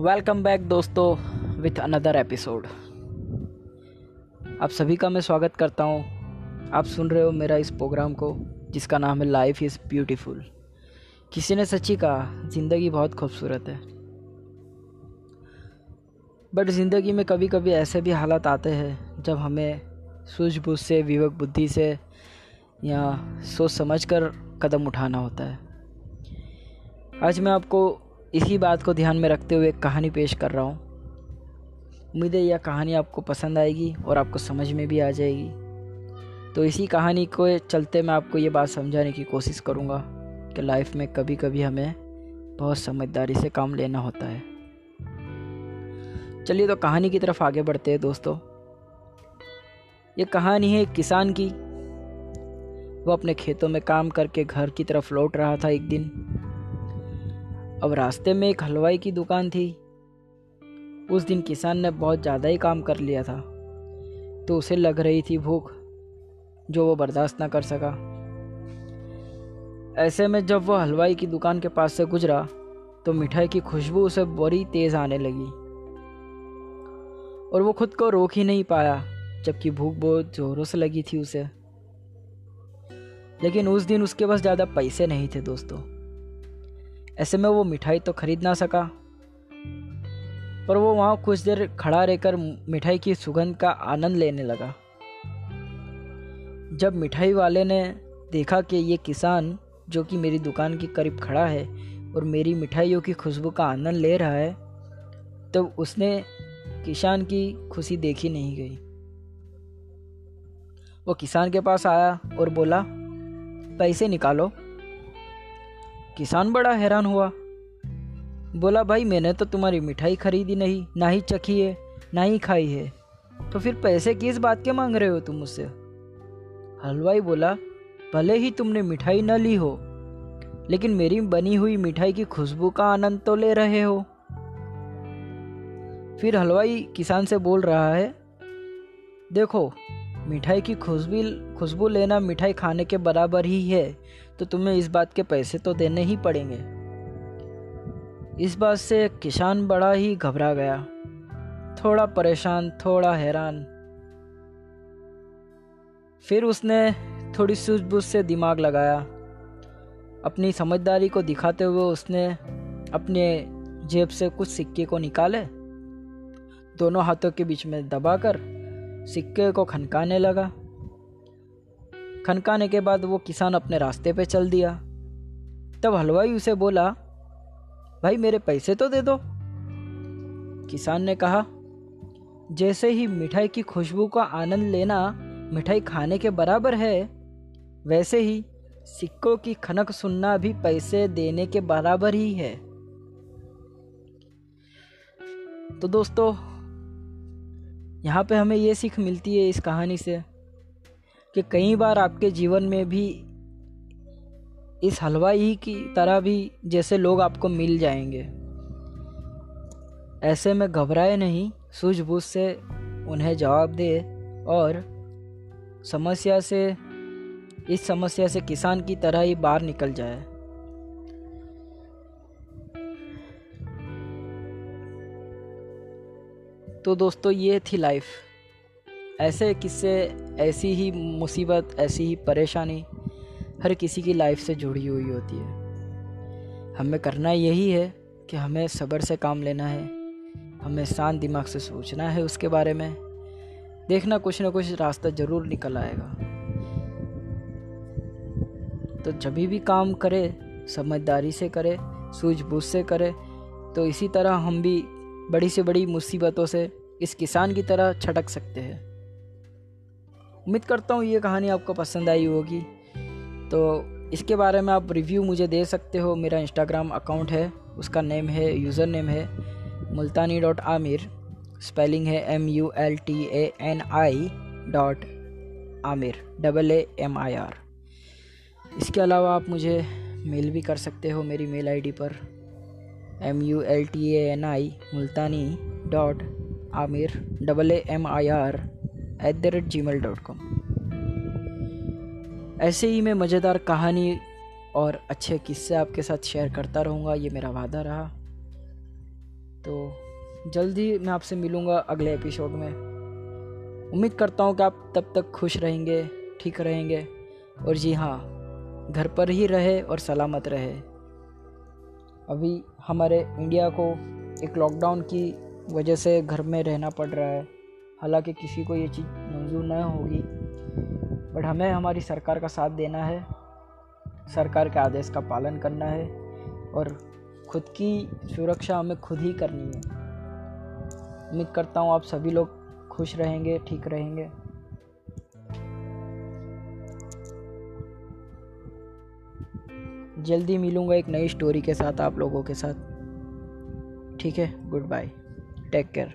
Welcome back दोस्तों with another episode. आप सभी का मैं स्वागत करता हूँ। आप सुन रहे हो मेरा इस प्रोग्राम को, जिसका नाम है लाइफ इज़ ब्यूटीफुल किसी ने सच्ची कहा, ज़िंदगी बहुत खूबसूरत है। बट ज़िंदगी में कभी कभी ऐसे भी हालात आते हैं, जब हमें सूझबूझ से, विवेक बुद्धि से, या सोच समझ कर कदम उठाना होता है। आज मैं आपको इसी बात को ध्यान में रखते हुए एक कहानी पेश कर रहा हूँ। उम्मीद है यह कहानी आपको पसंद आएगी और आपको समझ में भी आ जाएगी। तो इसी कहानी को चलते मैं आपको ये बात समझाने की कोशिश करूँगा कि लाइफ में कभी कभी हमें बहुत समझदारी से काम लेना होता है। चलिए तो कहानी की तरफ़ आगे बढ़ते हैं दोस्तों। ये कहानी है किसान की। वो अपने खेतों में काम करके घर की तरफ़ लौट रहा था एक दिन। अब रास्ते में एक हलवाई की दुकान थी। उस दिन किसान ने बहुत ज़्यादा ही काम कर लिया था। तो उसे लग रही थी भूख, जो वो बर्दाश्त ना कर सका। ऐसे में जब वो हलवाई की दुकान के पास से गुजरा तो मिठाई की खुशबू उसे बड़ी तेज़ आने लगी। और वो खुद को रोक ही नहीं पाया, जबकि भूख बहुत ज़ोरों से लगी थी उसे। लेकिन उस दिन उसके पास ज़्यादा पैसे नहीं थे, दोस्तों। ऐसे में वो मिठाई तो खरीद ना सका। पर वो वहाँ कुछ देर खड़ा रहकर मिठाई की सुगंध का आनंद लेने लगा। जब मिठाई वाले ने देखा कि ये किसान, जो कि मेरी दुकान के करीब खड़ा है और मेरी मिठाइयों की खुशबू का आनंद ले रहा है तब तो उसने किसान की खुशी देखी नहीं गई। वो किसान के पास आया और बोला, पैसे निकालो। किसान बड़ा हैरान हुआ। बोला, भाई, मैंने तो तुम्हारी मिठाई खरीदी नहीं, ना ही चखी है, ना ही खाई है। तो फिर पैसे किस बात के मांग रहे हो तुम मुझसे? हलवाई बोला, भले ही तुमने मिठाई न ली हो, लेकिन मेरी बनी हुई मिठाई की खुशबू का आनंद तो ले रहे हो। फिर हलवाई किसान से बोल रहा है, देखो, मिठाई की खुशबू खुशबू लेना मिठाई खाने के बराबर ही है तो तुम्हें इस बात के पैसे तो देने ही पड़ेंगे। इस बात से किसान बड़ा ही घबरा गया। थोड़ा परेशान, थोड़ा हैरान। फिर उसने थोड़ी सूझबूझ से दिमाग लगाया। अपनी समझदारी को दिखाते हुए उसने अपने जेब से कुछ सिक्के को निकाले। दोनों हाथों के बीच में दबाकर सिक्के को खनकाने लगा। खनकाने के बाद वो किसान अपने रास्ते पे चल दिया। तब हलवाई उसे बोला, भाई, मेरे पैसे तो दे दो। किसान ने कहा, जैसे ही मिठाई की खुशबू का आनंद लेना मिठाई खाने के बराबर है, वैसे ही सिक्कों की खनक सुनना भी पैसे देने के बराबर ही है। तो दोस्तों, यहाँ पे हमें ये सीख मिलती है इस कहानी से। कि कई बार आपके जीवन में भी इस हलवाई की तरह भी जैसे लोग आपको मिल जाएँगे। ऐसे में घबराए नहीं, सूझबूझ से उन्हें जवाब दे और समस्या से, इस समस्या से किसान की तरह ही बाहर निकल जाए। तो दोस्तों, ये थी लाइफ ऐसे किस्से, ऐसी ही मुसीबत, ऐसी ही परेशानी हर किसी की लाइफ से जुड़ी हुई होती है। हमें करना यही है कि हमें सब्र से काम लेना है, हमें शांत दिमाग से सोचना है उसके बारे में। देखना कुछ ना कुछ रास्ता ज़रूर निकल आएगा। तो जब भी काम करे, समझदारी से करे, सूझबूझ से करे तो इसी तरह हम भी बड़ी से बड़ी मुसीबतों से इस किसान की तरह छटक सकते हैं। उम्मीद करता हूँ ये कहानी आपको पसंद आई होगी। तो इसके बारे में आप रिव्यू मुझे दे सकते हो। मेरा इंस्टाग्राम अकाउंट है, उसका नेम है यूज़र नेम है मुल्तानी डॉट आमिर। स्पेलिंग है M U L T A N I dot Aamir double A M I R इसके अलावा आप मुझे मेल भी कर सकते हो मेरी मेल आईडी पर। M U L T A N I Multani dot Aamir double A M I R at the rate Gmail dot com ऐसे ही मैं मज़ेदार कहानी और अच्छे किस्से आपके साथ शेयर करता रहूँगा। ये मेरा वादा रहा। तो जल्दी मैं आपसे मिलूँगा अगले एपिसोड में। उम्मीद करता हूँ कि आप तब तक खुश रहेंगे, ठीक रहेंगे। और जी हाँ घर पर ही रहे और सलामत रहे। अभी हमारे इंडिया को एक लॉकडाउन की वजह से घर में रहना पड़ रहा है। हालाँकि किसी को ये चीज़ मंजूर न होगी, बट हमें हमारी सरकार का साथ देना है, सरकार के आदेश का पालन करना है और खुद की सुरक्षा हमें खुद ही करनी है। उम्मीद करता हूँ आप सभी लोग खुश रहेंगे, ठीक रहेंगे। जल्दी मिलूँगा एक नई स्टोरी के साथ आप लोगों के साथ। ठीक है गुड बाय टेक केयर